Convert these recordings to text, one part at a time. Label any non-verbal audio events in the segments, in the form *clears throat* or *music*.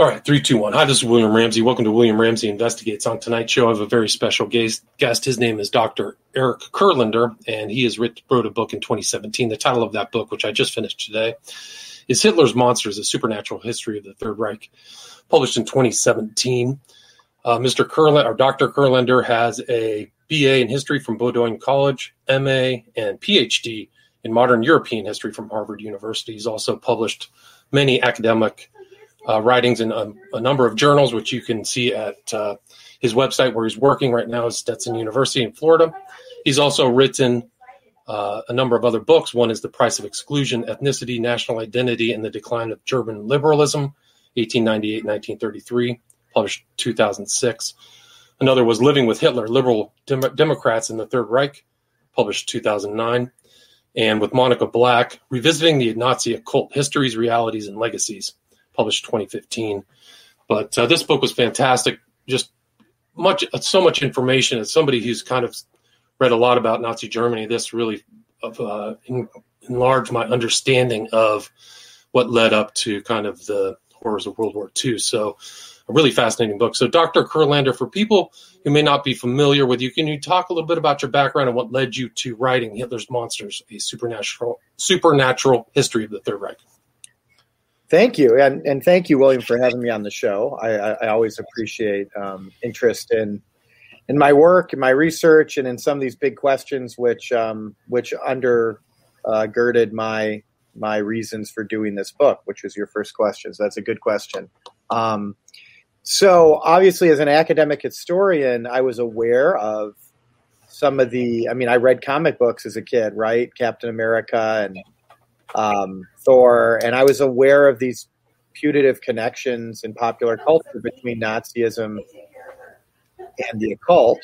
All right, three, two, one. Hi, this is William Ramsey. Welcome to William Ramsey Investigates. On tonight's show, I have a very special guest. His name is Dr. Eric Kurlander, and he has writ- wrote a book in 2017. The title of that book, which I just finished today, is Hitler's Monsters: A Supernatural History of the Third Reich, published in 2017. Uh, Mr. Kurlander, or Dr. Kurlander, has a BA in history from Bowdoin College, MA, and PhD in modern European history from Harvard University. He's also published many academic uh, writings in a, a, number of journals, which you can see at uh, his website where he's working right now is Stetson University in Florida. He's also written uh, a number of other books. One is The Price of Exclusion, Ethnicity, National Identity, and the Decline of German Liberalism, 1898-1933, published 2006. Another was Living with Hitler, Liberal Dem- Democrats in the Third Reich, published 2009. And with Monica Black, Revisiting the Nazi Occult Histories, Realities, and Legacies, published 2015. But uh, this book was fantastic. Just much, so much information. As somebody who's kind of read a lot about Nazi Germany, this really uh, enlarged my understanding of what led up to kind of the horrors of World War II. So, a really fascinating book. So, Dr. Kurlander, for people who may not be familiar with you, can you talk a little bit about your background and what led you to writing Hitler's Monsters, a supernatural supernatural history of the Third Reich? Thank you, and and thank you, William, for having me on the show. I, I, I always appreciate um, interest in in my work, in my research, and in some of these big questions, which um, which undergirded uh, my my reasons for doing this book, which was your first question. So that's a good question. Um, so obviously, as an academic historian, I was aware of some of the. I mean, I read comic books as a kid, right? Captain America and um, Thor, and I was aware of these putative connections in popular culture between Nazism and the occult,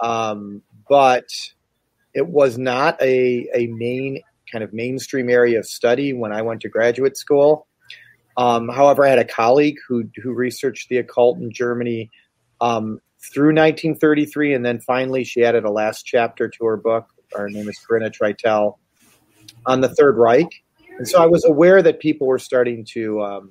um, but it was not a, a main kind of mainstream area of study when I went to graduate school. Um, however, I had a colleague who who researched the occult in Germany um, through 1933, and then finally she added a last chapter to her book. Her name is Corinna Treitel on the Third Reich, and so I was aware that people were starting to um,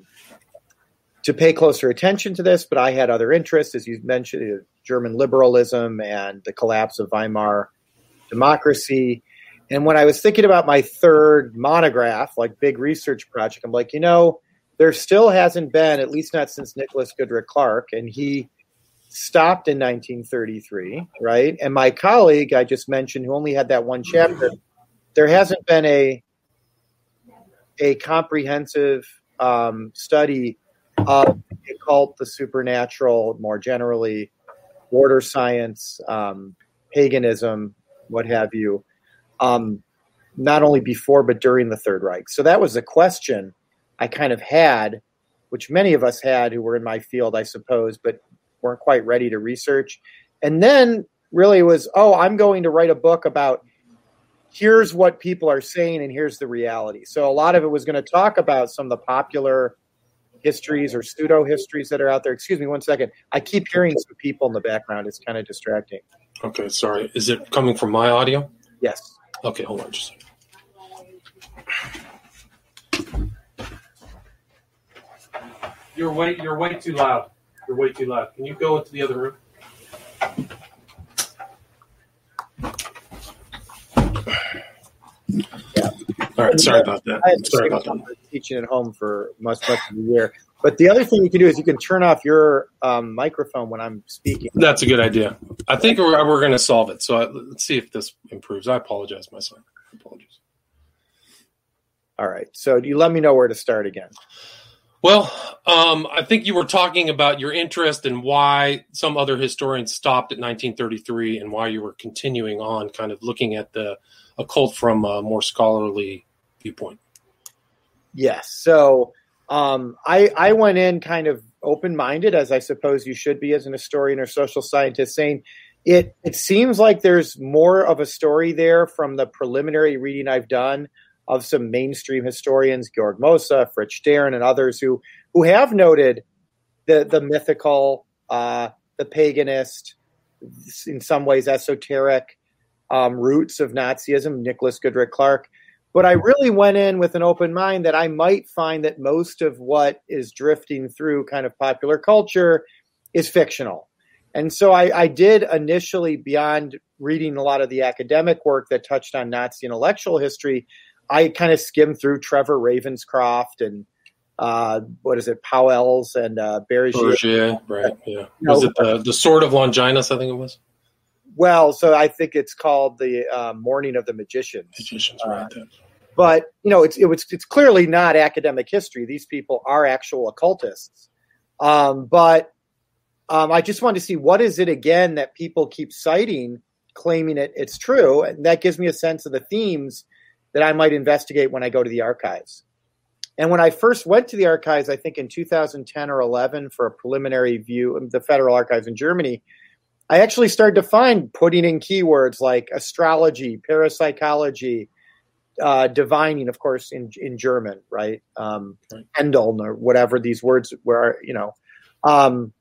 to pay closer attention to this. But I had other interests, as you mentioned, German liberalism and the collapse of Weimar democracy. And when I was thinking about my third monograph, like big research project, I'm like, you know, there still hasn't been, at least not since Nicholas Goodrick Clarke, and he stopped in 1933, right? And my colleague I just mentioned, who only had that one chapter, there hasn't been a a comprehensive um, study of the occult, the supernatural, more generally, border science, um, paganism, what have you, um, not only before but during the Third Reich. So that was a question I kind of had, which many of us had who were in my field, I suppose, but weren't quite ready to research. And then really was, oh, I'm going to write a book about here's what people are saying and here's the reality. So a lot of it was going to talk about some of the popular histories or pseudo histories that are out there. Excuse me one second. I keep hearing some people in the background. It's kind of distracting. Okay, sorry. Is it coming from my audio? Yes. Okay, hold on just You're way you're way too loud. You're way too loud. Can you go into the other room? Yeah. All right. Sorry about that. I sorry about that. Teaching at home for much much of the year. But the other thing you can do is you can turn off your um, microphone when I'm speaking. That's a good idea. I think we're, we're going to solve it. So I, let's see if this improves. I apologize, myself. Apologies. All right. So you let me know where to start again. Well, um, I think you were talking about your interest and why some other historians stopped at 1933 and why you were continuing on, kind of looking at the occult from a more scholarly viewpoint. Yes. So um, I, I went in kind of open minded, as I suppose you should be as an historian or social scientist, saying it, it seems like there's more of a story there from the preliminary reading I've done of some mainstream historians, George Mosse, Fritz Stern, and others who, who have noted the, the mythical, uh, the paganist, in some ways esoteric um, roots of Nazism, Nicholas Goodrick Clarke. But I really went in with an open mind that I might find that most of what is drifting through kind of popular culture is fictional. And so I, I did initially, beyond reading a lot of the academic work that touched on Nazi intellectual history, I kind of skimmed through Trevor Ravenscroft and uh, what is it, Pauwels and uh, Bergier, right? Yeah. Was it the, the Sword of Longinus? I think it was. Well, so I think it's called the uh, Morning of the Magicians. Magicians, right? Uh, but you know, it's it was it's clearly not academic history. These people are actual occultists. Um, but um, I just wanted to see what is it again that people keep citing, claiming it it's true, and that gives me a sense of the themes that I might investigate when I go to the archives. And when I first went to the archives, I think in 2010 or 11 for a preliminary view of the Federal Archives in Germany, I actually started to find putting in keywords like astrology, parapsychology, uh, divining, of course, in in German, right? Um, right. Pendeln or whatever these words were, you know, um,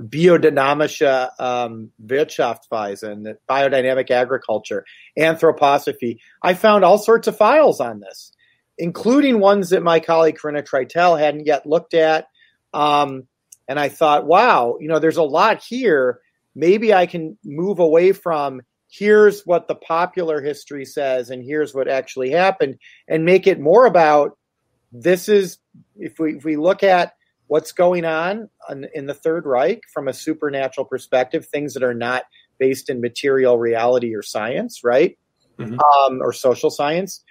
biodynamische um, Wirtschaftsweisen, biodynamic agriculture, anthroposophy. I found all sorts of files on this, including ones that my colleague Corinna Treitel hadn't yet looked at. Um, and I thought, wow, you know, there's a lot here maybe I can move away from here's what the popular history says and here's what actually happened and make it more about this is if we if we look at what's going on in the third reich from a supernatural perspective things that are not based in material reality or science right? Mm-hmm. um, or social science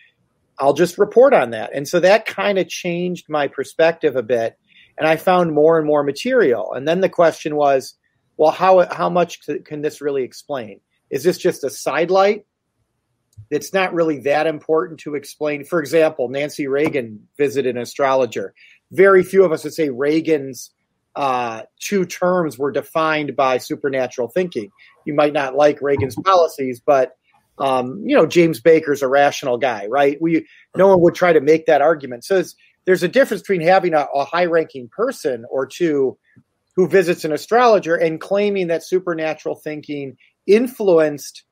i'll just report on that. And so that kind of changed my perspective a bit and i found more and more material. And then the question was well, how how much can this really explain? Is this just a sidelight? It's not really that important to explain. For example, Nancy Reagan visited an astrologer. Very few of us would say Reagan's uh, two terms were defined by supernatural thinking. You might not like Reagan's policies, but um, you know James Baker's a rational guy, right? We no one would try to make that argument. So there's a difference between having a, a high-ranking person or two who visits an astrologer and claiming that supernatural thinking influenced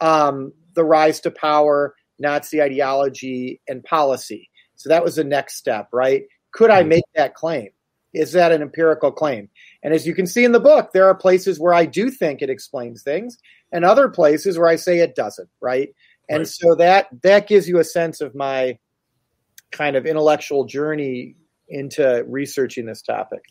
um, the rise to power, Nazi ideology, and policy. So that was the next step, right? Could I make that claim? Is that an empirical claim? And as you can see in the book, there are places where I do think it explains things, and other places where I say it doesn't, right? And right. so that that gives you a sense of my kind of intellectual journey into researching this topic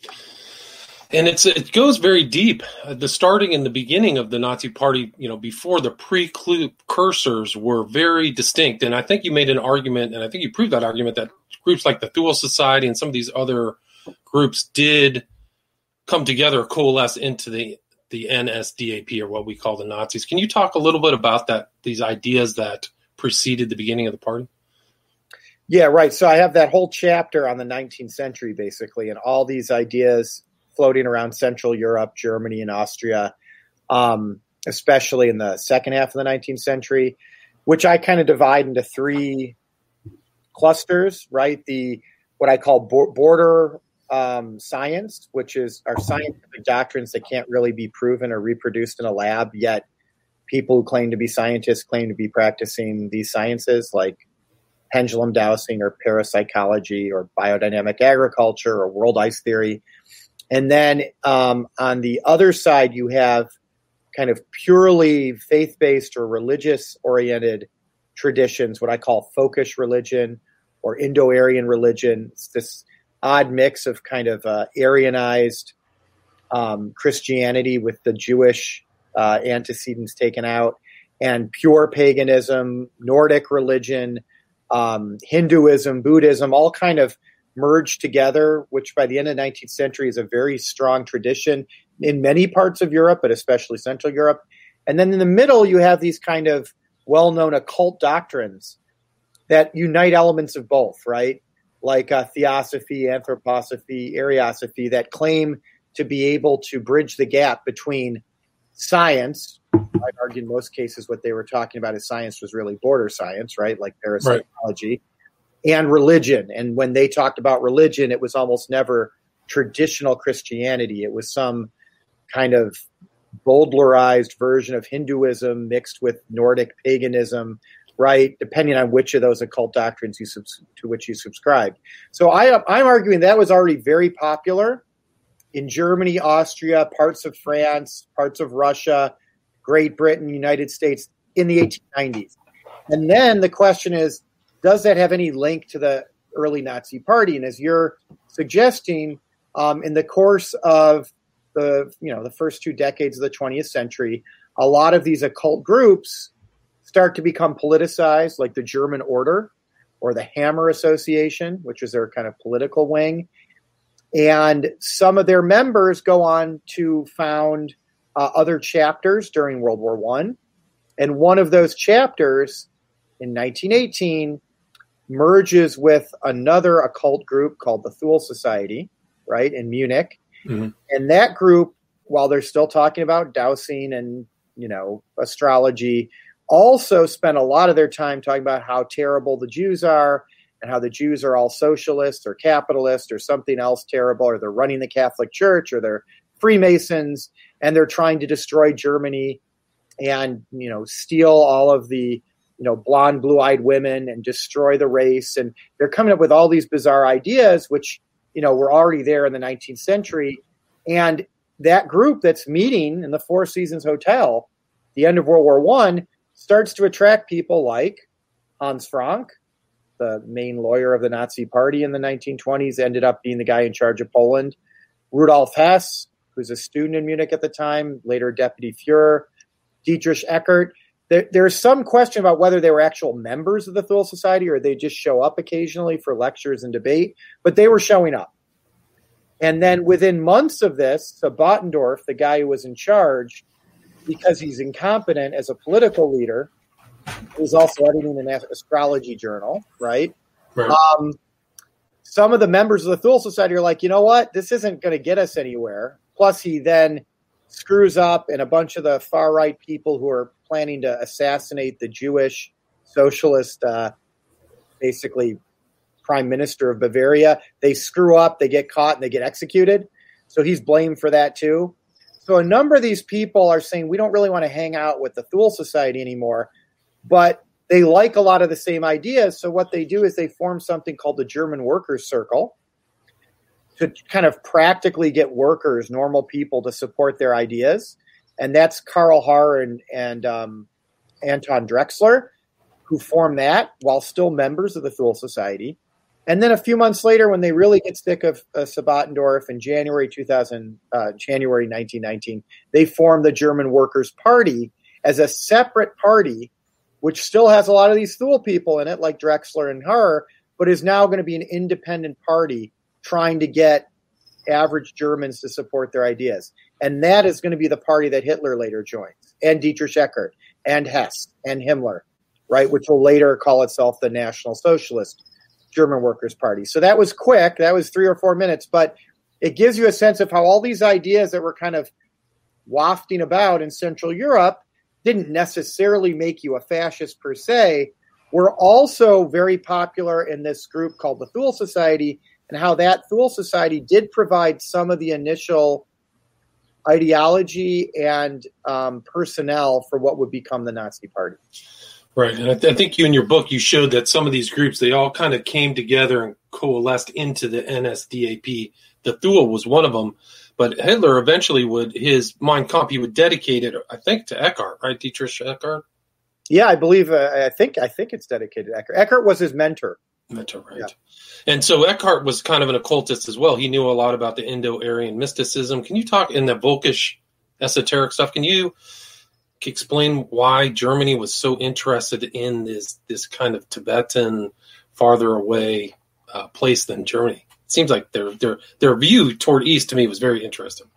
and it's it goes very deep. Uh, the starting and the beginning of the Nazi Party, you know, before the precursors were very distinct, and I think you made an argument, and I think you proved that argument that groups like the Thule Society and some of these other groups did come together, coalesce into the the NSDAP or what we call the Nazis. Can you talk a little bit about that? These ideas that preceded the beginning of the party. Yeah, right. So I have that whole chapter on the 19th century, basically, and all these ideas floating around Central Europe, Germany, and Austria, um, especially in the second half of the 19th century, which I kind of divide into three clusters, right? The what I call border um, science, which is our scientific doctrines that can't really be proven or reproduced in a lab, yet people who claim to be scientists claim to be practicing these sciences, like pendulum dowsing or parapsychology or biodynamic agriculture or world ice theory. And then um, on the other side, you have kind of purely faith based or religious oriented traditions, what I call folkish religion or Indo Aryan religion. It's this odd mix of kind of uh, Aryanized um, Christianity with the Jewish uh, antecedents taken out, and pure paganism, Nordic religion, um, Hinduism, Buddhism, all kind of merged together, which by the end of the 19th century is a very strong tradition in many parts of Europe, but especially Central Europe. And then in the middle, you have these kind of well known occult doctrines that unite elements of both, right? Like uh, theosophy, anthroposophy, Ariosophy, that claim to be able to bridge the gap between science. I'd argue in most cases what they were talking about is science was really border science, right? Like parapsychology. Right and religion. And when they talked about religion, it was almost never traditional Christianity. It was some kind of Bowdlerized version of Hinduism mixed with Nordic paganism right? Depending on which of those occult doctrines you subs- to which you subscribe. So I, I'm arguing that was already very popular in Germany, Austria, parts of France, parts of Russia, Great Britain, United States in the 1890s. And then the question is, does that have any link to the early Nazi Party? And as you're suggesting, um, in the course of the you know the first two decades of the 20th century, a lot of these occult groups start to become politicized, like the German Order or the Hammer Association, which is their kind of political wing. And some of their members go on to found uh, other chapters during World War One, and one of those chapters in 1918 merges with another occult group called the Thule Society, right in Munich, mm-hmm. and that group, while they're still talking about dowsing and you know astrology, also spent a lot of their time talking about how terrible the Jews are and how the Jews are all socialists or capitalists or something else terrible, or they're running the Catholic Church or they're Freemasons and they're trying to destroy Germany and you know steal all of the you know blonde blue-eyed women and destroy the race and they're coming up with all these bizarre ideas which you know were already there in the 19th century and that group that's meeting in the Four Seasons Hotel the end of World War One starts to attract people like Hans Frank, the main lawyer of the Nazi Party in the 1920s, ended up being the guy in charge of Poland. Rudolf Hess, who's a student in Munich at the time, later deputy Fuhrer, Dietrich Eckart. There, there's some question about whether they were actual members of the Thule Society or they just show up occasionally for lectures and debate, but they were showing up. And then within months of this, Sebottendorf, the guy who was in charge, because he's incompetent as a political leader, he's also editing an astrology journal, right? right. Um, some of the members of the Thule Society are like, you know what? This isn't going to get us anywhere. Plus, he then screws up, and a bunch of the far right people who are planning to assassinate the Jewish socialist, uh, basically prime minister of Bavaria, they screw up, they get caught, and they get executed. So he's blamed for that too. So a number of these people are saying we don't really want to hang out with the Thule Society anymore, but they like a lot of the same ideas. So what they do is they form something called the German Workers Circle to kind of practically get workers, normal people, to support their ideas. And that's Karl Harr and, and um, Anton Drexler, who form that while still members of the Thule Society. And then a few months later, when they really get sick of uh, Sebottendorf in January 2000, uh, January 1919, they form the German Workers' Party as a separate party, which still has a lot of these Thule people in it, like Drexler and Harr, but is now going to be an independent party trying to get average Germans to support their ideas. And that is going to be the party that Hitler later joins, and Dietrich Eckart, and Hess, and Himmler, right, which will later call itself the National Socialist German Workers' Party. So that was quick. That was three or four minutes, but it gives you a sense of how all these ideas that were kind of wafting about in Central Europe didn't necessarily make you a fascist per se, were also very popular in this group called the Thule Society and how that Thule Society did provide some of the initial ideology and um, personnel for what would become the Nazi Party. Right, and I, th- I, think you in your book you showed that some of these groups they all kind of came together and coalesced into the NSDAP. The Thule was one of them, but Hitler eventually would his Mein Kampf he would dedicate it, I think, to Eckart, right, Dietrich Eckart. Yeah, I believe. Uh, I think. I think it's dedicated to Eckart. Eckart was his mentor. Mentor, right? Yeah. And so Eckart was kind of an occultist as well. He knew a lot about the Indo-Aryan mysticism. Can you talk in the Volkish esoteric stuff? Can you explain why Germany was so interested in this this kind of Tibetan, farther away uh, place than Germany? It seems like their their their view toward East to me was very interesting.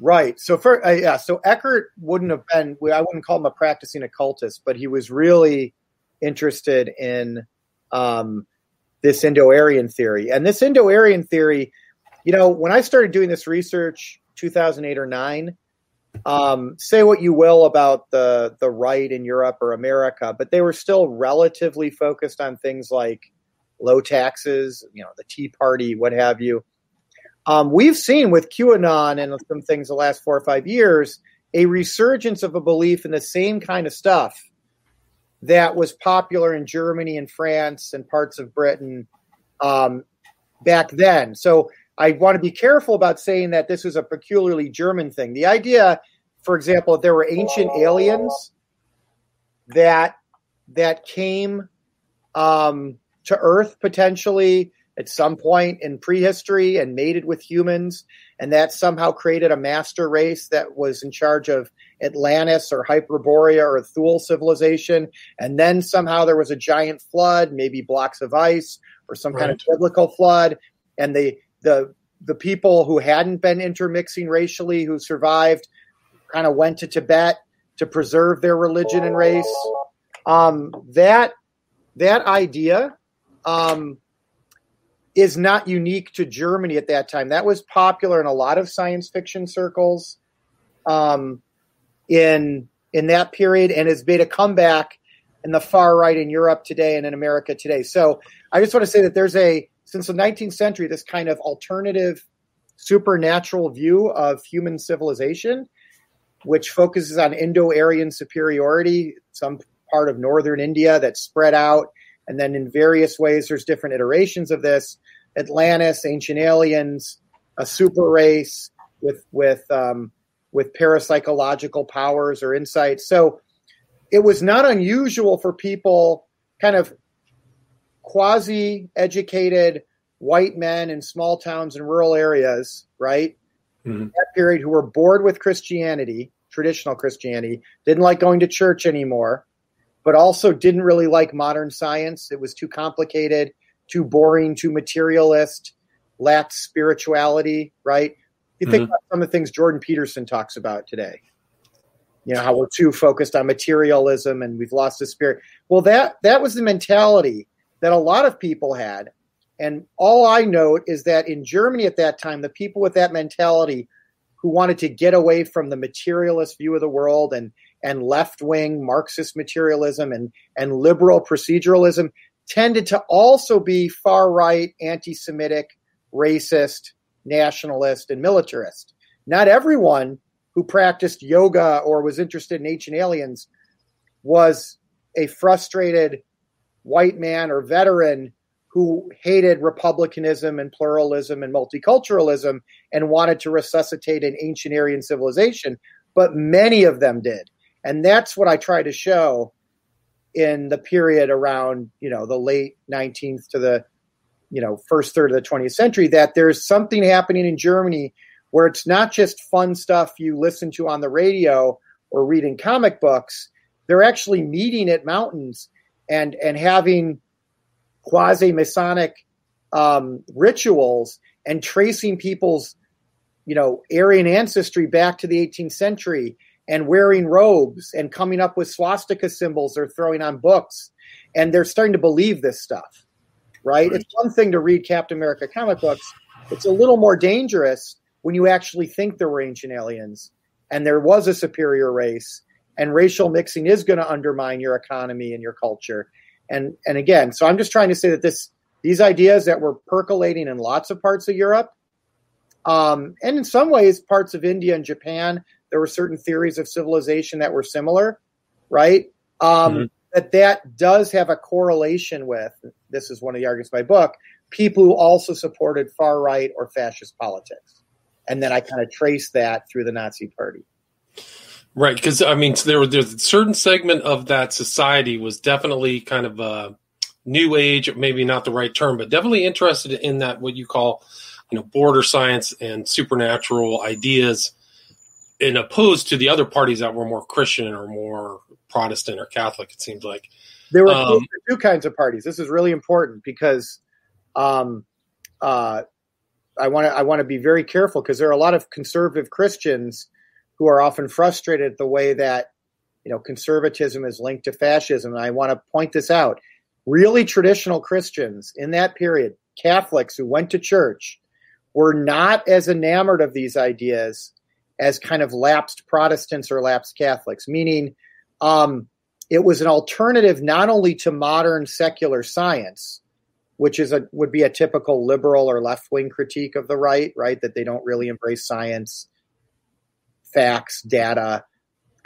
Right. So for uh, yeah, so Eckart wouldn't have been. I wouldn't call him a practicing occultist, but he was really interested in um, this Indo-Aryan theory. And this Indo-Aryan theory, you know, when I started doing this research, 2008 or nine, um, say what you will about the the right in Europe or America, but they were still relatively focused on things like low taxes, you know, the Tea Party, what have you. Um, we've seen with QAnon and some things the last four or five years a resurgence of a belief in the same kind of stuff that was popular in Germany and France and parts of Britain um, back then. So I want to be careful about saying that this was a peculiarly German thing. The idea, for example, if there were ancient aliens that that came um, to Earth potentially at some point in prehistory and mated with humans, and that somehow created a master race that was in charge of Atlantis or Hyperborea or Thule civilization, and then somehow there was a giant flood, maybe blocks of ice or some right. kind of biblical flood, and the the the people who hadn't been intermixing racially who survived kind of went to Tibet to preserve their religion and race. Um, that that idea um, is not unique to Germany at that time. That was popular in a lot of science fiction circles um, in in that period, and has made a comeback in the far right in Europe today and in America today. So I just want to say that there's a since the 19th century this kind of alternative supernatural view of human civilization, which focuses on Indo-Aryan superiority, some part of northern India that's spread out and then in various ways, there's different iterations of this. Atlantis, ancient aliens, a super race with with um, with parapsychological powers or insights. So it was not unusual for people, kind of quasi educated white men in small towns and rural areas, right? Mm-hmm. That period who were bored with Christianity, traditional Christianity, didn't like going to church anymore, but also didn't really like modern science. It was too complicated, too boring, too materialist, lacked spirituality, right? You think mm-hmm. about some of the things Jordan Peterson talks about today. You know, how we're too focused on materialism and we've lost the spirit. Well, that that was the mentality that a lot of people had. And all I note is that in Germany at that time, the people with that mentality who wanted to get away from the materialist view of the world and and left wing Marxist materialism and, and liberal proceduralism tended to also be far right, anti Semitic, racist, nationalist, and militarist. Not everyone who practiced yoga or was interested in ancient aliens was a frustrated white man or veteran who hated republicanism and pluralism and multiculturalism and wanted to resuscitate an ancient Aryan civilization, but many of them did. And that's what I try to show in the period around, you know, the late 19th to the, you know, first third of the 20th century that there's something happening in Germany where it's not just fun stuff you listen to on the radio or reading comic books. They're actually meeting at mountains and and having quasi Masonic um, rituals and tracing people's you know Aryan ancestry back to the 18th century and wearing robes and coming up with swastika symbols or throwing on books. And they're starting to believe this stuff, right? right? It's one thing to read Captain America comic books, it's a little more dangerous when you actually think there were ancient aliens and there was a superior race and racial mixing is going to undermine your economy and your culture. And and again, so I'm just trying to say that this these ideas that were percolating in lots of parts of Europe, um, and in some ways parts of India and Japan, there were certain theories of civilization that were similar, right? Um, mm-hmm. That that does have a correlation with this is one of the arguments of my book. People who also supported far right or fascist politics, and then I kind of trace that through the Nazi Party. Right, because I mean, there was there's a certain segment of that society was definitely kind of a new age, maybe not the right term, but definitely interested in that what you call, you know, border science and supernatural ideas and opposed to the other parties that were more Christian or more Protestant or Catholic, it seems like. There were um, two kinds of parties. This is really important because um, uh, I want to I want to be very careful because there are a lot of conservative Christians who are often frustrated at the way that you know conservatism is linked to fascism. And I want to point this out. Really traditional Christians in that period, Catholics who went to church, were not as enamored of these ideas as kind of lapsed Protestants or lapsed Catholics, meaning um, it was an alternative not only to modern secular science, which is a would be a typical liberal or left wing critique of the right, right? That they don't really embrace science, facts, data,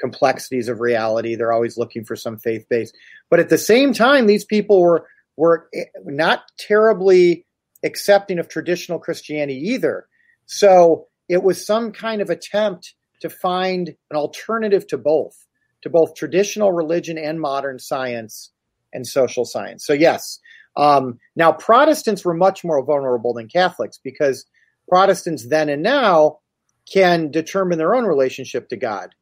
complexities of reality. They're always looking for some faith base. But at the same time, these people were were eh, not terribly accepting of traditional Christianity either. So it was some kind of attempt to find an alternative to both, to both traditional religion and modern science and social science. So, yes. Um, now, Protestants were much more vulnerable than Catholics because Protestants then and now can determine their own relationship to God.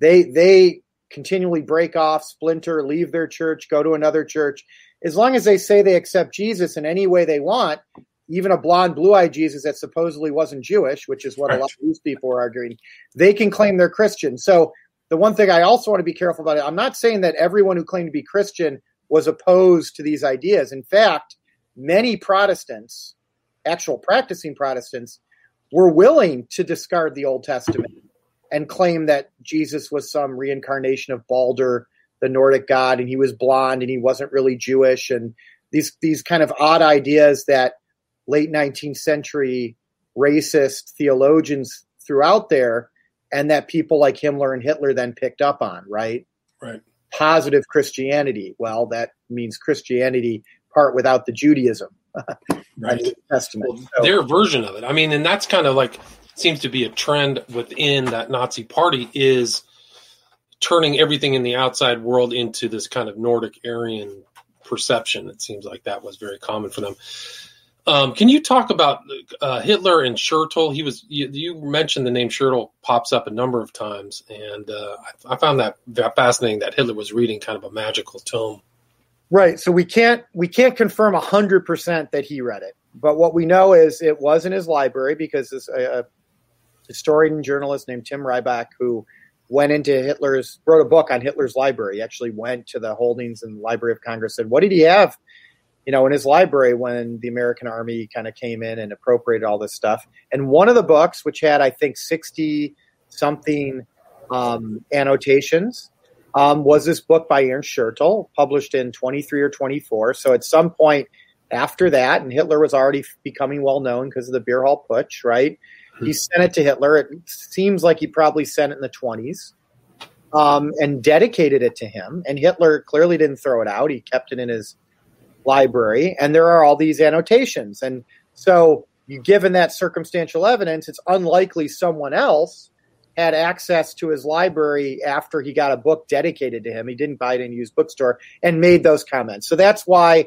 They they continually break off, splinter, leave their church, go to another church. As long as they say they accept Jesus in any way they want, even a blonde, blue eyed Jesus that supposedly wasn't Jewish, which is what right. a lot of these people are arguing, they can claim they're Christian. So, the one thing I also want to be careful about I'm not saying that everyone who claimed to be Christian was opposed to these ideas. In fact, many Protestants, actual practicing Protestants, were willing to discard the Old Testament and claim that Jesus was some reincarnation of Balder, the Nordic god, and he was blonde and he wasn't really Jewish, and these these kind of odd ideas that late 19th century racist theologians threw out there, and that people like Himmler and Hitler then picked up on, right? Right. Positive Christianity. Well, that means Christianity part without the Judaism. *laughs* right. Testament. Well, so, their version of it. I mean, and that's kind of like seems to be a trend within that Nazi party is turning everything in the outside world into this kind of Nordic Aryan perception. It seems like that was very common for them. Um, can you talk about uh, Hitler and Schertel? He was you, you, mentioned the name Schertel pops up a number of times, and uh, I, I, found that, fascinating that Hitler was reading kind of a magical tome. Right. So we can't we can't confirm hundred percent that he read it, but what we know is it was in his library because this, a, historian and journalist named Tim Ryback, who went into Hitler's, wrote a book on Hitler's library. He actually went to the holdings in the Library of Congress, and said, What did he have, you know, in his library when the American Army kind of came in and appropriated all this stuff? And one of the books, which had, I think, 60 something um, annotations, um, was this book by Ernst Schertel, published in 23 or 24. So at some point after that, and Hitler was already becoming well known because of the beer hall putsch, right? He sent it to Hitler. It seems like he probably sent it in the 20s um, and dedicated it to him. And Hitler clearly didn't throw it out. He kept it in his library. And there are all these annotations. And so, given that circumstantial evidence, it's unlikely someone else had access to his library after he got a book dedicated to him. He didn't buy it in a used bookstore and made those comments. So that's why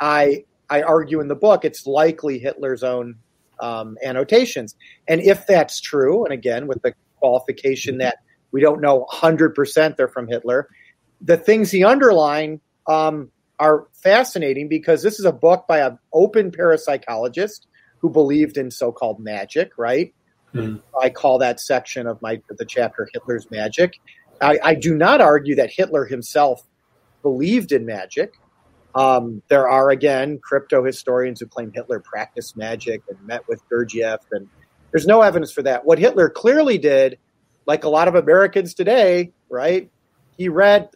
I I argue in the book it's likely Hitler's own um, annotations. And if that's true, and again, with the qualification that we don't know 100% they're from Hitler, the things he underlined um, are fascinating because this is a book by an open parapsychologist who believed in so-called magic, right? Mm. I call that section of my the chapter Hitler's magic. I, I do not argue that Hitler himself believed in magic. Um, there are again crypto historians who claim Hitler practiced magic and met with Gurdjieff, and there's no evidence for that. What Hitler clearly did, like a lot of Americans today, right? He read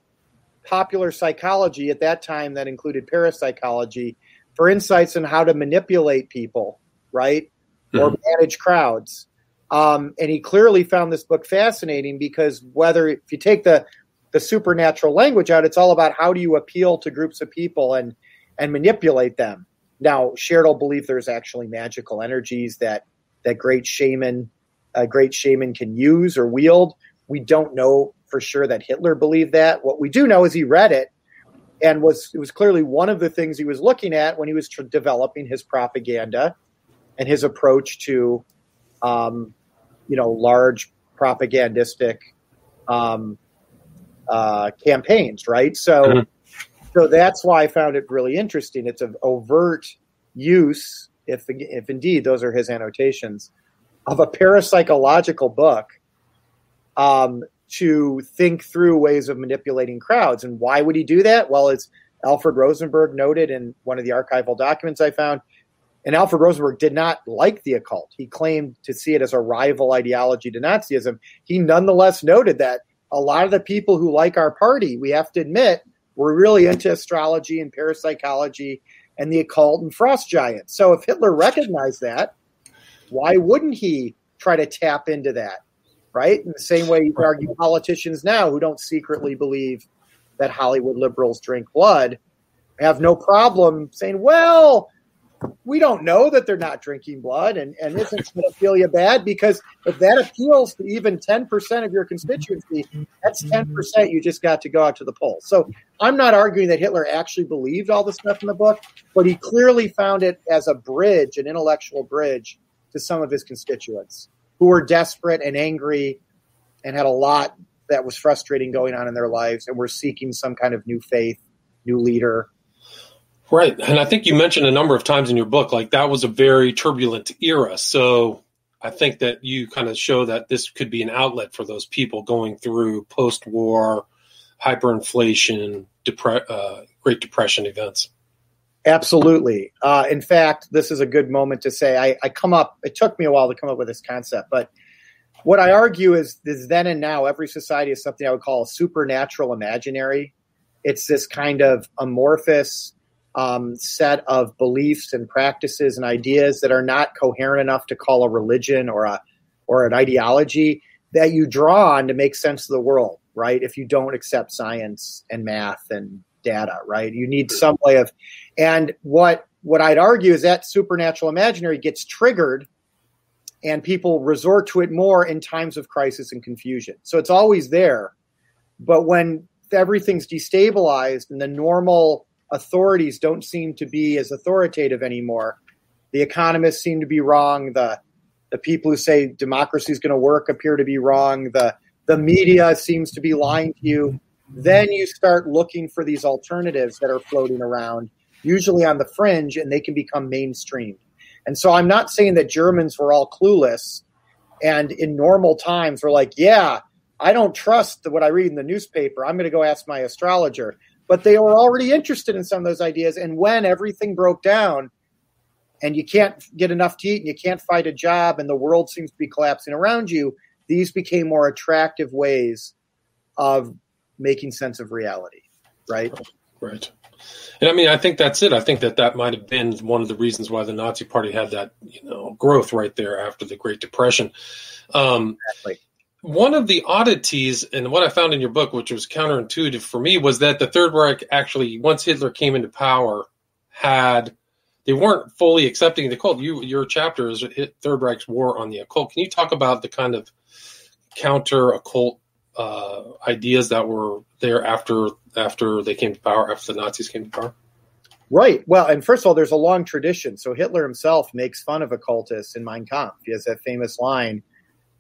popular psychology at that time that included parapsychology for insights on how to manipulate people, right, mm-hmm. or manage crowds. Um, and he clearly found this book fascinating because whether if you take the the supernatural language out. It's all about how do you appeal to groups of people and and manipulate them. Now, Schertel believe there's actually magical energies that that great shaman, a great shaman can use or wield. We don't know for sure that Hitler believed that. What we do know is he read it and was it was clearly one of the things he was looking at when he was tr- developing his propaganda and his approach to, um, you know, large propagandistic um, uh, campaigns, right? So, mm-hmm. so that's why I found it really interesting. It's an overt use, if if indeed those are his annotations, of a parapsychological book um, to think through ways of manipulating crowds. And why would he do that? Well, as Alfred Rosenberg noted in one of the archival documents I found, and Alfred Rosenberg did not like the occult. He claimed to see it as a rival ideology to Nazism. He nonetheless noted that a lot of the people who like our party, we have to admit, were really into astrology and parapsychology and the occult and frost giants. So if Hitler recognized that, why wouldn't he try to tap into that? Right? In the same way you argue politicians now who don't secretly believe that Hollywood liberals drink blood have no problem saying, well, we don't know that they're not drinking blood and, and isn't pedophilia bad because if that appeals to even 10% of your constituency that's 10% you just got to go out to the polls. So i'm not arguing that hitler actually believed all the stuff in the book but he clearly found it as a bridge an intellectual bridge to some of his constituents who were desperate and angry and had a lot that was frustrating going on in their lives and were seeking some kind of new faith new leader Right. And I think you mentioned a number of times in your book, like that was a very turbulent era. So I think that you kind of show that this could be an outlet for those people going through post war, hyperinflation, depre- uh, Great Depression events. Absolutely. Uh, in fact, this is a good moment to say I, I come up, it took me a while to come up with this concept, but what I argue is, is then and now, every society is something I would call a supernatural imaginary. It's this kind of amorphous, um, set of beliefs and practices and ideas that are not coherent enough to call a religion or a or an ideology that you draw on to make sense of the world, right? If you don't accept science and math and data, right? You need some way of and what what I'd argue is that supernatural imaginary gets triggered and people resort to it more in times of crisis and confusion. So it's always there. But when everything's destabilized and the normal authorities don't seem to be as authoritative anymore. The economists seem to be wrong. The the people who say democracy is going to work appear to be wrong. The the media seems to be lying to you. Then you start looking for these alternatives that are floating around, usually on the fringe, and they can become mainstream. And so I'm not saying that Germans were all clueless and in normal times were like, yeah, I don't trust what I read in the newspaper. I'm going to go ask my astrologer but they were already interested in some of those ideas. And when everything broke down and you can't get enough to eat and you can't find a job and the world seems to be collapsing around you, these became more attractive ways of making sense of reality. Right. Right. And I mean, I think that's it. I think that that might have been one of the reasons why the Nazi Party had that, you know, growth right there after the Great Depression. Um, exactly one of the oddities and what I found in your book, which was counterintuitive for me, was that the Third Reich actually, once Hitler came into power, had they weren't fully accepting the cult. You your chapter is Third Reich's war on the occult. Can you talk about the kind of counter occult uh, ideas that were there after after they came to power, after the Nazis came to power? Right. Well, and first of all, there's a long tradition. So Hitler himself makes fun of occultists in Mein Kampf. He has that famous line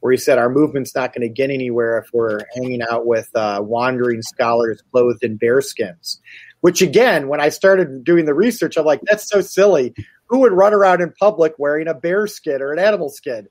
where he said our movement's not going to get anywhere if we're hanging out with uh, wandering scholars clothed in bearskins. Which again, when I started doing the research, I'm like, that's so silly. Who would run around in public wearing a bear skin or an animal skin?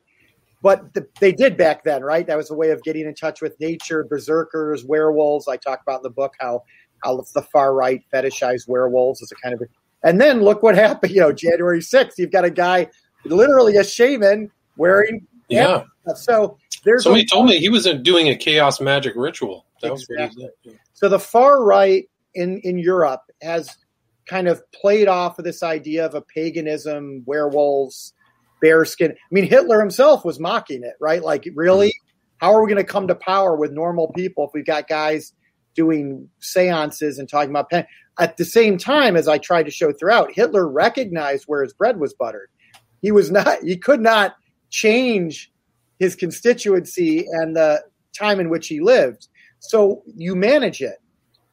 But the, they did back then, right? That was a way of getting in touch with nature, berserkers, werewolves. I talk about in the book how how the far right fetishized werewolves as a kind of. And then look what happened. You know, January 6th, you've got a guy, literally a shaman, wearing yeah. So there's somebody a, told me he was doing a chaos magic ritual. That exactly. was So the far right in in Europe has kind of played off of this idea of a paganism, werewolves, bearskin. I mean, Hitler himself was mocking it, right? Like, really, mm-hmm. how are we going to come to power with normal people if we've got guys doing seances and talking about pen? At the same time, as I tried to show throughout, Hitler recognized where his bread was buttered. He was not. He could not change his constituency and the time in which he lived. So you manage it,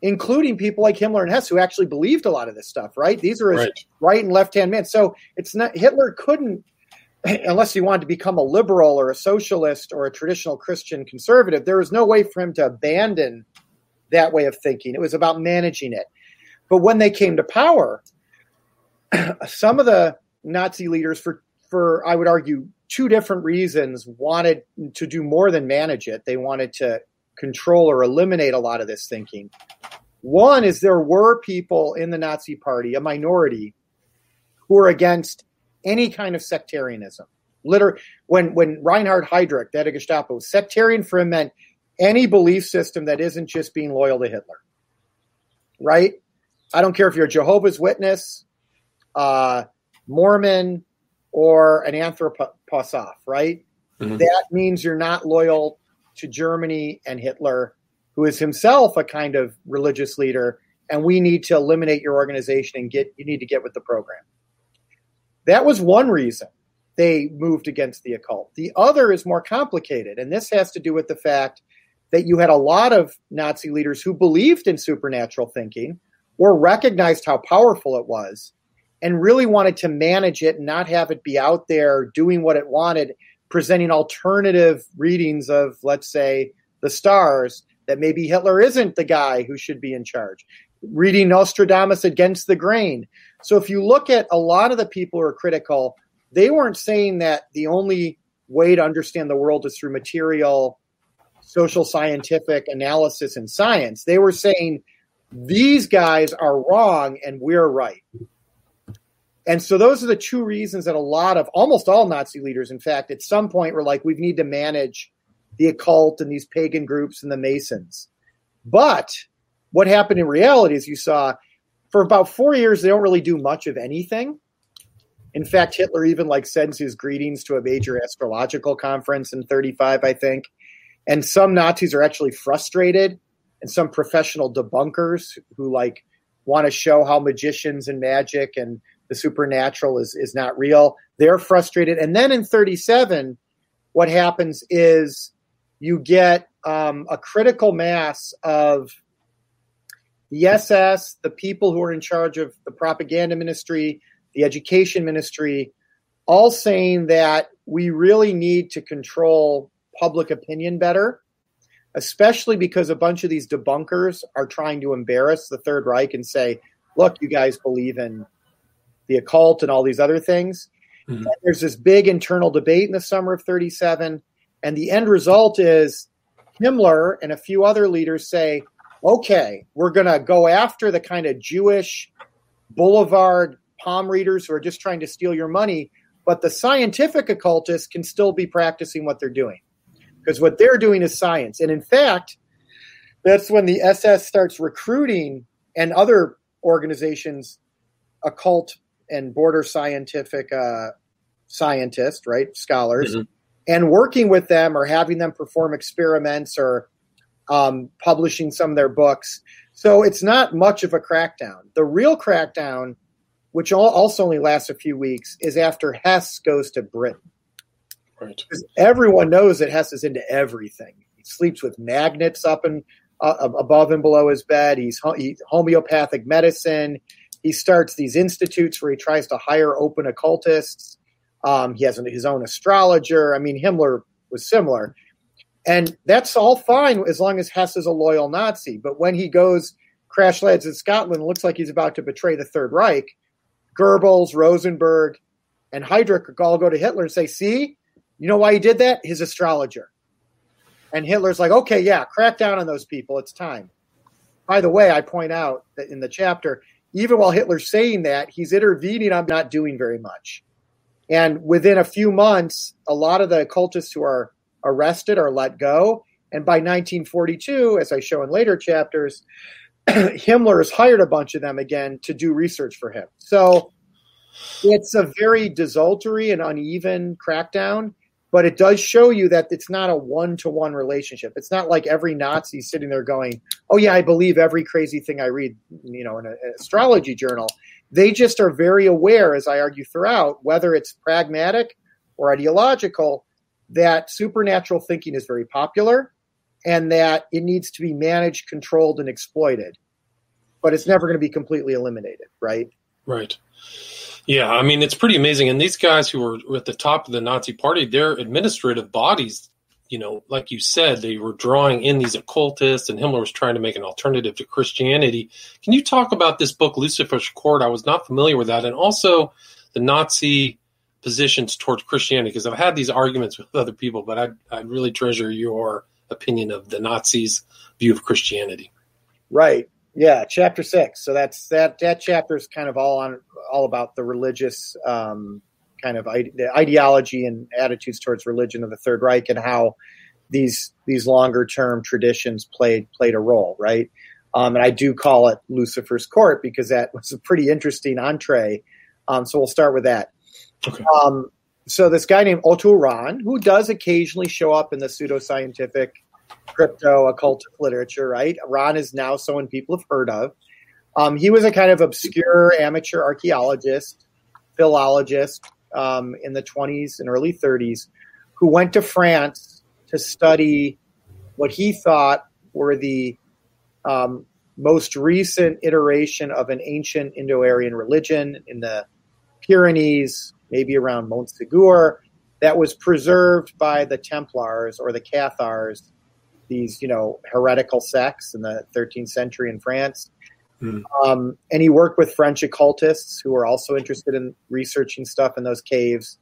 including people like Himmler and Hess who actually believed a lot of this stuff, right? These are his right, right and left hand men. So it's not Hitler couldn't unless he wanted to become a liberal or a socialist or a traditional Christian conservative, there was no way for him to abandon that way of thinking. It was about managing it. But when they came to power, *clears throat* some of the Nazi leaders, for for I would argue two different reasons wanted to do more than manage it. They wanted to control or eliminate a lot of this thinking. One is there were people in the Nazi Party, a minority, who were against any kind of sectarianism. Literally, when when Reinhard Heydrich, the head of Gestapo, sectarian for him meant any belief system that isn't just being loyal to Hitler. Right? I don't care if you're a Jehovah's Witness, uh, Mormon, or an anthroposoph, right? Mm-hmm. That means you're not loyal to Germany and Hitler, who is himself a kind of religious leader, and we need to eliminate your organization and get you need to get with the program. That was one reason they moved against the occult. The other is more complicated, and this has to do with the fact that you had a lot of Nazi leaders who believed in supernatural thinking or recognized how powerful it was and really wanted to manage it and not have it be out there doing what it wanted, presenting alternative readings of, let's say, the stars that maybe Hitler isn't the guy who should be in charge, reading Nostradamus against the grain. So if you look at a lot of the people who are critical, they weren't saying that the only way to understand the world is through material social scientific analysis and science. They were saying these guys are wrong and we're right. And so those are the two reasons that a lot of almost all Nazi leaders, in fact, at some point were like, we need to manage the occult and these pagan groups and the Masons. But what happened in reality is you saw for about four years, they don't really do much of anything. In fact, Hitler even like sends his greetings to a major astrological conference in 35, I think. And some Nazis are actually frustrated and some professional debunkers who like want to show how magicians and magic and the supernatural is is not real. They're frustrated, and then in 37, what happens is you get um, a critical mass of the SS, the people who are in charge of the propaganda ministry, the education ministry, all saying that we really need to control public opinion better, especially because a bunch of these debunkers are trying to embarrass the Third Reich and say, look, you guys believe in the occult and all these other things. Mm-hmm. There's this big internal debate in the summer of 37. And the end result is Himmler and a few other leaders say, okay, we're going to go after the kind of Jewish boulevard palm readers who are just trying to steal your money. But the scientific occultists can still be practicing what they're doing because what they're doing is science. And in fact, that's when the SS starts recruiting and other organizations, occult and border scientific uh, scientists, right, scholars, mm-hmm. and working with them or having them perform experiments or um, publishing some of their books. So it's not much of a crackdown. The real crackdown, which also only lasts a few weeks, is after Hess goes to Britain. Right. Because everyone knows that Hess is into everything. He sleeps with magnets up and uh, above and below his bed. He's, he's homeopathic medicine. He starts these institutes where he tries to hire open occultists. Um, he has his own astrologer. I mean, Himmler was similar. And that's all fine as long as Hess is a loyal Nazi. But when he goes crash lands in Scotland, looks like he's about to betray the Third Reich, Goebbels, Rosenberg, and Heydrich all go to Hitler and say, see, you know why he did that? His astrologer. And Hitler's like, okay, yeah, crack down on those people. It's time. By the way, I point out that in the chapter, even while Hitler's saying that, he's intervening on not doing very much. And within a few months, a lot of the occultists who are arrested or let go. And by 1942, as I show in later chapters, *clears throat* Himmler has hired a bunch of them again to do research for him. So it's a very desultory and uneven crackdown but it does show you that it's not a one-to-one relationship it's not like every nazi sitting there going oh yeah i believe every crazy thing i read you know in an astrology journal they just are very aware as i argue throughout whether it's pragmatic or ideological that supernatural thinking is very popular and that it needs to be managed controlled and exploited but it's never going to be completely eliminated right right yeah, I mean it's pretty amazing. And these guys who were at the top of the Nazi Party, their administrative bodies, you know, like you said, they were drawing in these occultists, and Himmler was trying to make an alternative to Christianity. Can you talk about this book, Lucifer's Court? I was not familiar with that, and also the Nazi positions towards Christianity, because I've had these arguments with other people, but I I really treasure your opinion of the Nazis' view of Christianity. Right. Yeah, chapter six. So that's that. That chapter is kind of all on all about the religious um, kind of ide- the ideology and attitudes towards religion of the Third Reich and how these these longer term traditions played played a role, right? Um, and I do call it Lucifer's Court because that was a pretty interesting entree. Um, so we'll start with that. Okay. Um, so this guy named Otto Rahn, who does occasionally show up in the pseudoscientific crypto occultic literature, right? Rahn is now someone people have heard of. Um, he was a kind of obscure amateur archaeologist, philologist um, in the 20s and early 30s who went to France to study what he thought were the um, most recent iteration of an ancient Indo Aryan religion in the Pyrenees, maybe around Montsegur, that was preserved by the Templars or the Cathars, these, you know, heretical sects in the 13th century in France. Mm. Um, and he worked with French occultists who were also interested in researching stuff in those caves.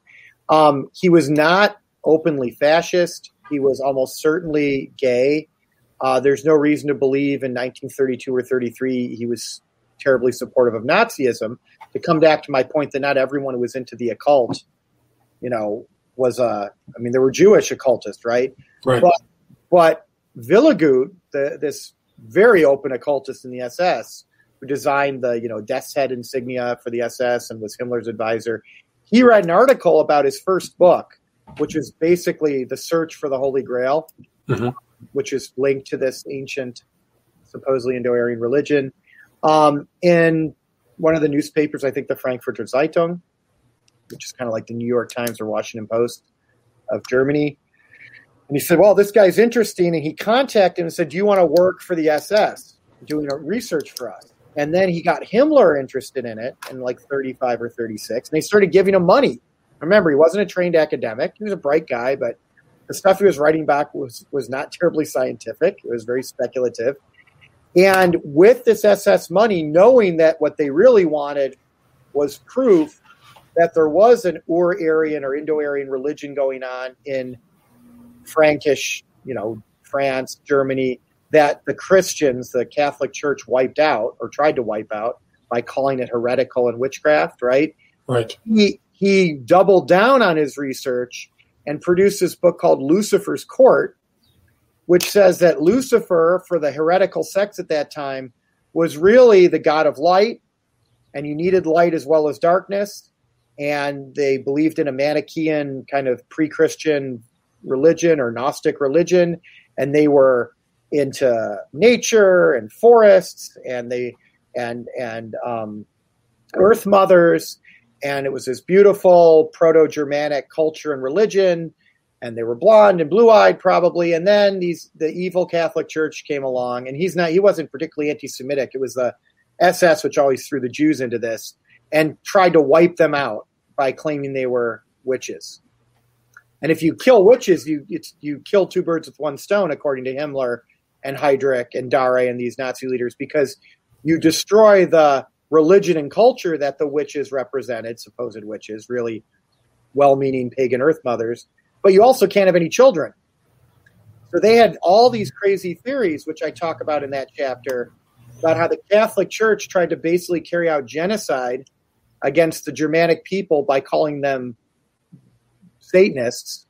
Um, he was not openly fascist. He was almost certainly gay. Uh, there's no reason to believe in 1932 or 33 he was terribly supportive of Nazism. To come back to my point that not everyone who was into the occult, you know, was a. Uh, I mean, there were Jewish occultists, right? Right. But, but Wiligut, the, this very open occultist in the SS, who designed the you know death's head insignia for the SS and was Himmler's advisor, he read an article about his first book, which is basically the search for the Holy Grail. Mm-hmm which is linked to this ancient, supposedly Indo-Aryan religion. Um, in one of the newspapers, I think the Frankfurter Zeitung, which is kind of like the New York Times or Washington Post of Germany. And he said, "Well, this guy's interesting," and he contacted him and said, "Do you want to work for the SS, doing a research for us?" And then he got Himmler interested in it in like 35 or 36, and they started giving him money. Remember, he wasn't a trained academic; he was a bright guy, but the stuff he was writing back was was not terribly scientific. It was very speculative. And with this SS money, knowing that what they really wanted was proof that there was an Ur-Aryan or Indo-Aryan religion going on in Frankish, you know, France, Germany, that the Christians, the Catholic Church, wiped out or tried to wipe out by calling it heretical and witchcraft. Right. Right. He he doubled down on his research and produced this book called Lucifer's Court, which says that Lucifer, for the heretical sects at that time, was really the god of light, and you needed light as well as darkness. And they believed in a Manichaean kind of pre Christian religion or Gnostic religion, and they were into nature and forests and they and and um, earth mothers and it was this beautiful proto-Germanic culture and religion, and they were blonde and blue-eyed probably. And then these the evil Catholic Church came along, and he's not he wasn't particularly anti-Semitic. It was the SS which always threw the Jews into this and tried to wipe them out by claiming they were witches. And if you kill witches, you you kill two birds with one stone, according to Himmler and Heydrich and Darré and these Nazi leaders, because you destroy the religion and culture that the witches represented, supposed witches, really well meaning pagan earth mothers, but you also can't have any children. So they had all these crazy theories, which I talk about in that chapter, about how the Catholic Church tried to basically carry out genocide against the Germanic people by calling them Satanists.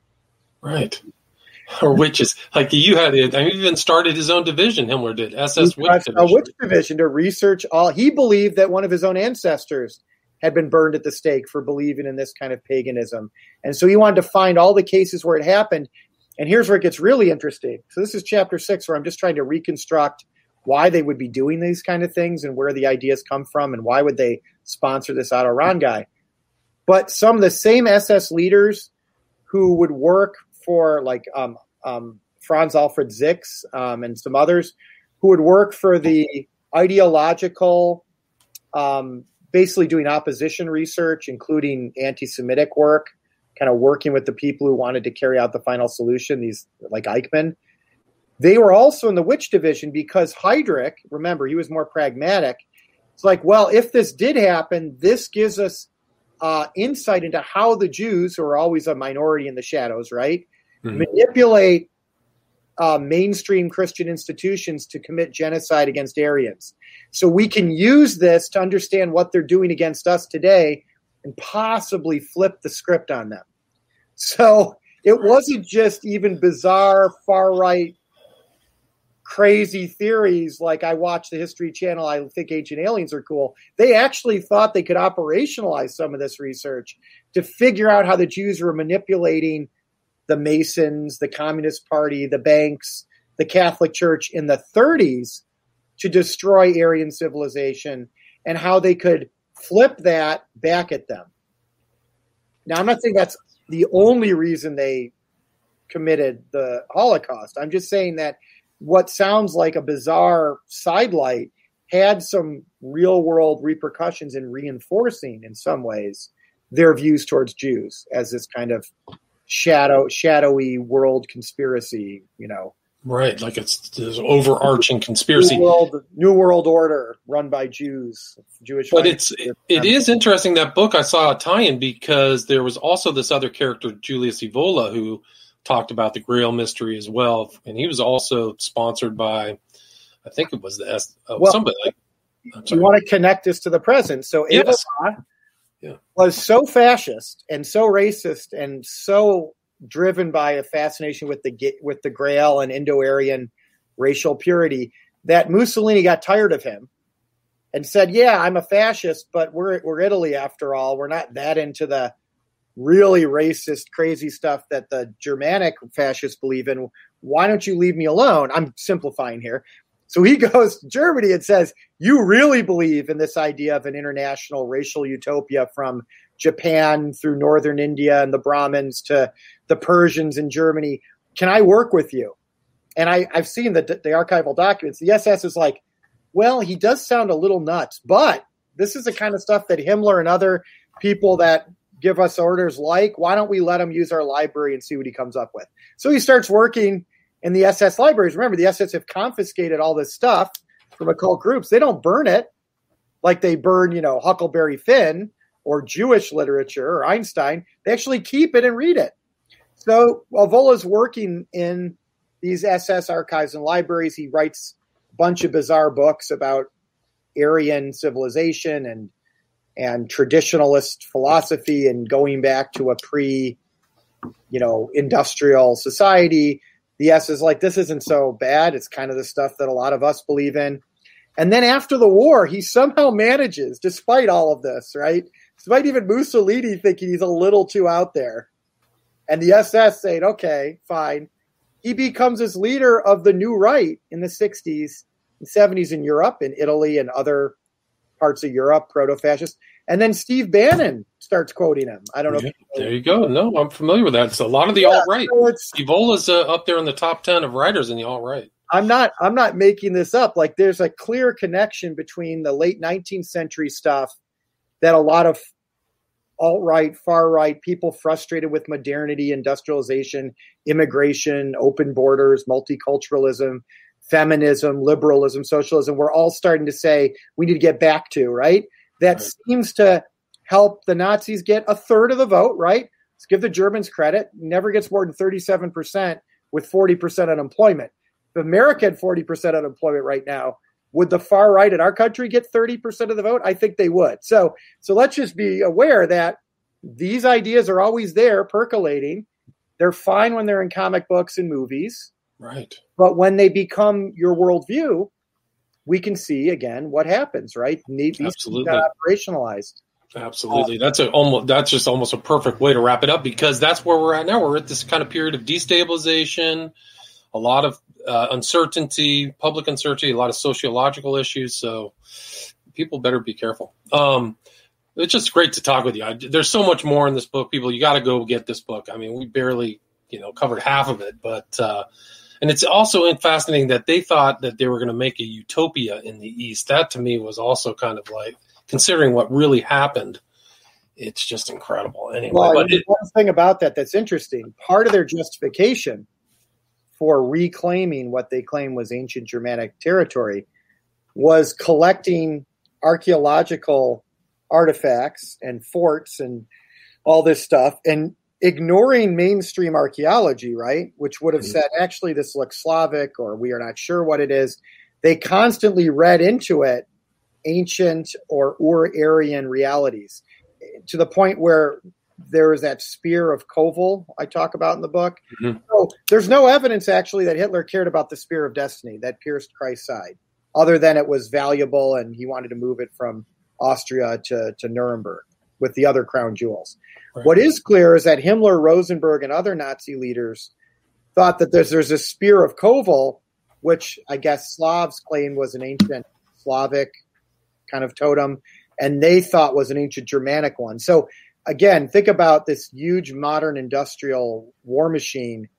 Right. *laughs* or witches. Like you had it. I mean, even started his own division. Himmler did SS Witch Division. A witch division to research all. He believed that one of his own ancestors had been burned at the stake for believing in this kind of paganism, and so he wanted to find all the cases where it happened. And here's where it gets really interesting. So this is chapter six, where I'm just trying to reconstruct why they would be doing these kind of things and where the ideas come from and why would they sponsor this Otto Rahn guy. But some of the same SS leaders who would work for like um, um, Franz Alfred Six um, and some others who would work for the ideological, um, basically doing opposition research, including anti-Semitic work, kind of working with the people who wanted to carry out the final solution. These like Eichmann. They were also in the witch division because Heydrich, remember, he was more pragmatic. It's like, well, if this did happen, this gives us uh, insight into how the Jews, who are always a minority in the shadows, right, mm-hmm. manipulate uh, mainstream Christian institutions to commit genocide against Aryans. So we can use this to understand what they're doing against us today and possibly flip the script on them. So it wasn't just even bizarre far right crazy theories like I watch the History Channel, I think ancient aliens are cool. They actually thought they could operationalize some of this research to figure out how the Jews were manipulating the Masons, the Communist Party, the banks, the Catholic Church in the 30s to destroy Aryan civilization and how they could flip that back at them. Now, I'm not saying that's the only reason they committed the Holocaust. I'm just saying that what sounds like a bizarre sidelight had some real world repercussions in reinforcing, in some ways, their views towards Jews as this kind of shadow, shadowy world conspiracy, you know, Right, like it's this overarching conspiracy. New world, New world order run by Jews, Jewish. But it's it, it is interesting that book I saw a tie-in because there was also this other character Julius Evola who talked about the Grail mystery as well, and he was also sponsored by, I think it was the S, uh, well, somebody like. You want to connect this to the present, so yes. Evola yeah. was so fascist and so racist and so driven by a fascination with the with the Grail and Indo-Aryan racial purity that Mussolini got tired of him and said, "Yeah, I'm a fascist, but we're we're Italy after all. We're not that into the really racist, crazy stuff that the Germanic fascists believe in. Why don't you leave me alone?" I'm simplifying here. So he *laughs* goes to Germany and says, "You really believe in this idea of an international racial utopia from Japan through northern India and the Brahmins to the Persians in Germany. Can I work with you? And I, I've seen the, the archival documents. The SS is like, well, he does sound a little nuts, but this is the kind of stuff that Himmler and other people that give us orders like. Why don't we let him use our library and see what he comes up with? So he starts working in the SS libraries. Remember, the SS have confiscated all this stuff from occult groups. They don't burn it like they burn, you know, Huckleberry Finn or Jewish literature or Einstein. They actually keep it and read it. So while Vola's working in these SS archives and libraries, he writes a bunch of bizarre books about Aryan civilization and and traditionalist philosophy and going back to a pre, you know, industrial society. The S is like, this isn't so bad. It's kind of the stuff that a lot of us believe in. And then after the war, he somehow manages, despite all of this, right? Despite even Mussolini thinking he's a little too out there, and the SS saying, okay, fine. He becomes this leader of the new right in the 60s and 70s in Europe, in Italy, and other parts of Europe, proto fascist. And then Steve Bannon starts quoting him. I don't know. Yeah, you there you go. No, I'm familiar with that. It's a lot of the yeah, alt right. So Evola's uh, up there in the top ten of writers in the alt right. I'm not. I'm not making this up. Like there's a clear connection between the late 19th century stuff that a lot of alt right, far right, people frustrated with modernity, industrialization, immigration, open borders, multiculturalism, feminism, liberalism, socialism, we're all starting to say we need to get back to, right? That right. seems to help the Nazis get a third of the vote, right? Let's give the Germans credit. Never gets more than 37% with 40% unemployment. If America had 40% unemployment right now, would the far right in our country get 30% of the vote? I think they would. So, so let's just be aware that these ideas are always there percolating. They're fine when they're in comic books and movies. Right. But when they become your worldview, we can see again what happens, right? Need These Absolutely. operationalized. Absolutely. That's a almost that's just almost a perfect way to wrap it up because that's where we're at now. We're at this kind of period of destabilization, a lot of uh, uncertainty, public uncertainty, a lot of sociological issues. So people better be careful. Um, it's just great to talk with you. I, there's so much more in this book, people. You got to go get this book. I mean, we barely, you know, covered half of it, but uh, and it's also fascinating that they thought that they were going to make a utopia in the East. That to me was also kind of like considering what really happened. It's just incredible. Anyway, well, but it, one thing about that that's interesting. Part of their justification for reclaiming what they claim was ancient Germanic territory was collecting archaeological artifacts and forts and all this stuff and ignoring mainstream archaeology, right? Which would have mm-hmm. said, actually, this looks Slavic or we are not sure what it is. They constantly read into it ancient or Ur Aryan realities to the point where there is that spear of Kovel I talk about in the book. Mm-hmm. So there's no evidence actually that Hitler cared about the spear of destiny that pierced Christ's side, other than it was valuable and he wanted to move it from Austria to, to Nuremberg with the other crown jewels. Right. What is clear is that Himmler, Rosenberg, and other Nazi leaders thought that there's, there's a spear of Kovel which I guess Slavs claim was an ancient Slavic kind of totem, and they thought was an ancient Germanic one. So again, think about this huge modern industrial war machine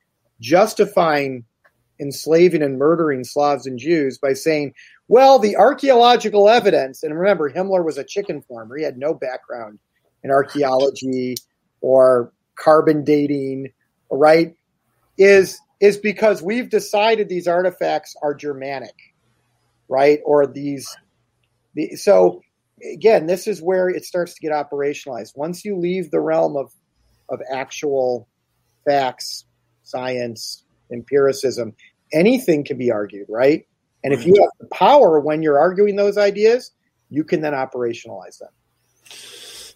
justifying enslaving and murdering Slavs and Jews by saying, well, the archaeological evidence, and remember, Himmler was a chicken farmer. He had no background in archaeology or carbon dating, right? Is is because we've decided these artifacts are Germanic, right? Or these, the, so again, this is where it starts to get operationalized. Once you leave the realm of of actual facts, science, empiricism, anything can be argued, right? And if you have the power when you're arguing those ideas, you can then operationalize them.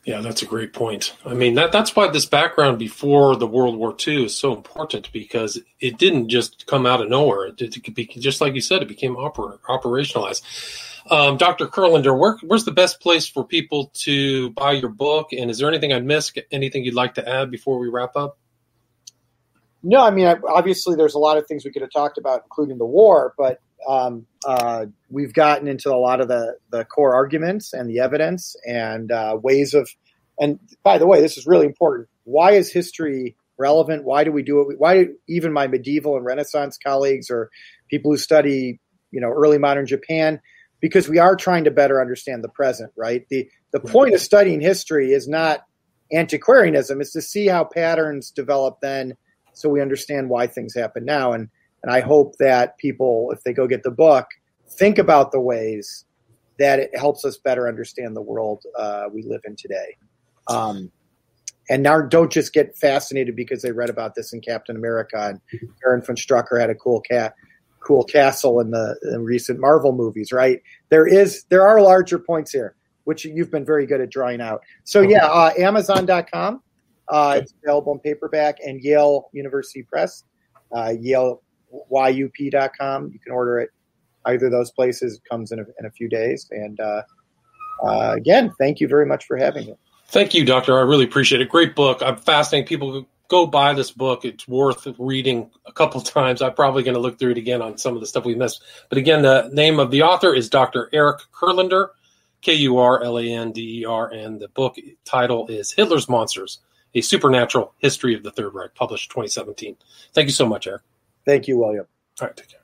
Yeah, that's a great point. I mean, that that's why this background before the World War II is so important because it didn't just come out of nowhere. It, it be, just like you said, it became oper- operationalized. Um, Dr. Kurlander, where, where's the best place for people to buy your book? And is there anything I missed? Anything you'd like to add before we wrap up? No, I mean, obviously, there's a lot of things we could have talked about, including the war, but um, uh, we've gotten into a lot of the, the core arguments and the evidence and uh, ways of. And by the way, this is really important. Why is history relevant? Why do we do it? Why do even my medieval and Renaissance colleagues or people who study, you know, early modern Japan? Because we are trying to better understand the present, right? The the point of studying history is not antiquarianism; it's to see how patterns develop then so we understand why things happen now. And and I hope that people, if they go get the book, think about the ways that it helps us better understand the world uh, we live in today. Um, and now don't just get fascinated because they read about this in Captain America and Baron von Strucker had a cool cat cool castle in the in recent Marvel movies, right? There is there are larger points here, which you've been very good at drawing out. So yeah, uh, Amazon.com uh, it's available in paperback and Yale University Press, uh, YaleYup.com. You can order it either of those places. It comes in a, in a few days. And uh, uh, again, thank you very much for having me. Thank you, Doctor. I really appreciate it. Great book. I'm fascinating. People go buy this book. It's worth reading a couple *laughs* times. I'm probably going to look through it again on some of the stuff we missed. But again, the name of the author is Dr. Eric Kurlander, K U R L A N D E R, and the book title is Hitler's Monsters a Supernatural History of the Third Reich, published 2017. Thank you so much, Eric. Thank you, William. All right, take care.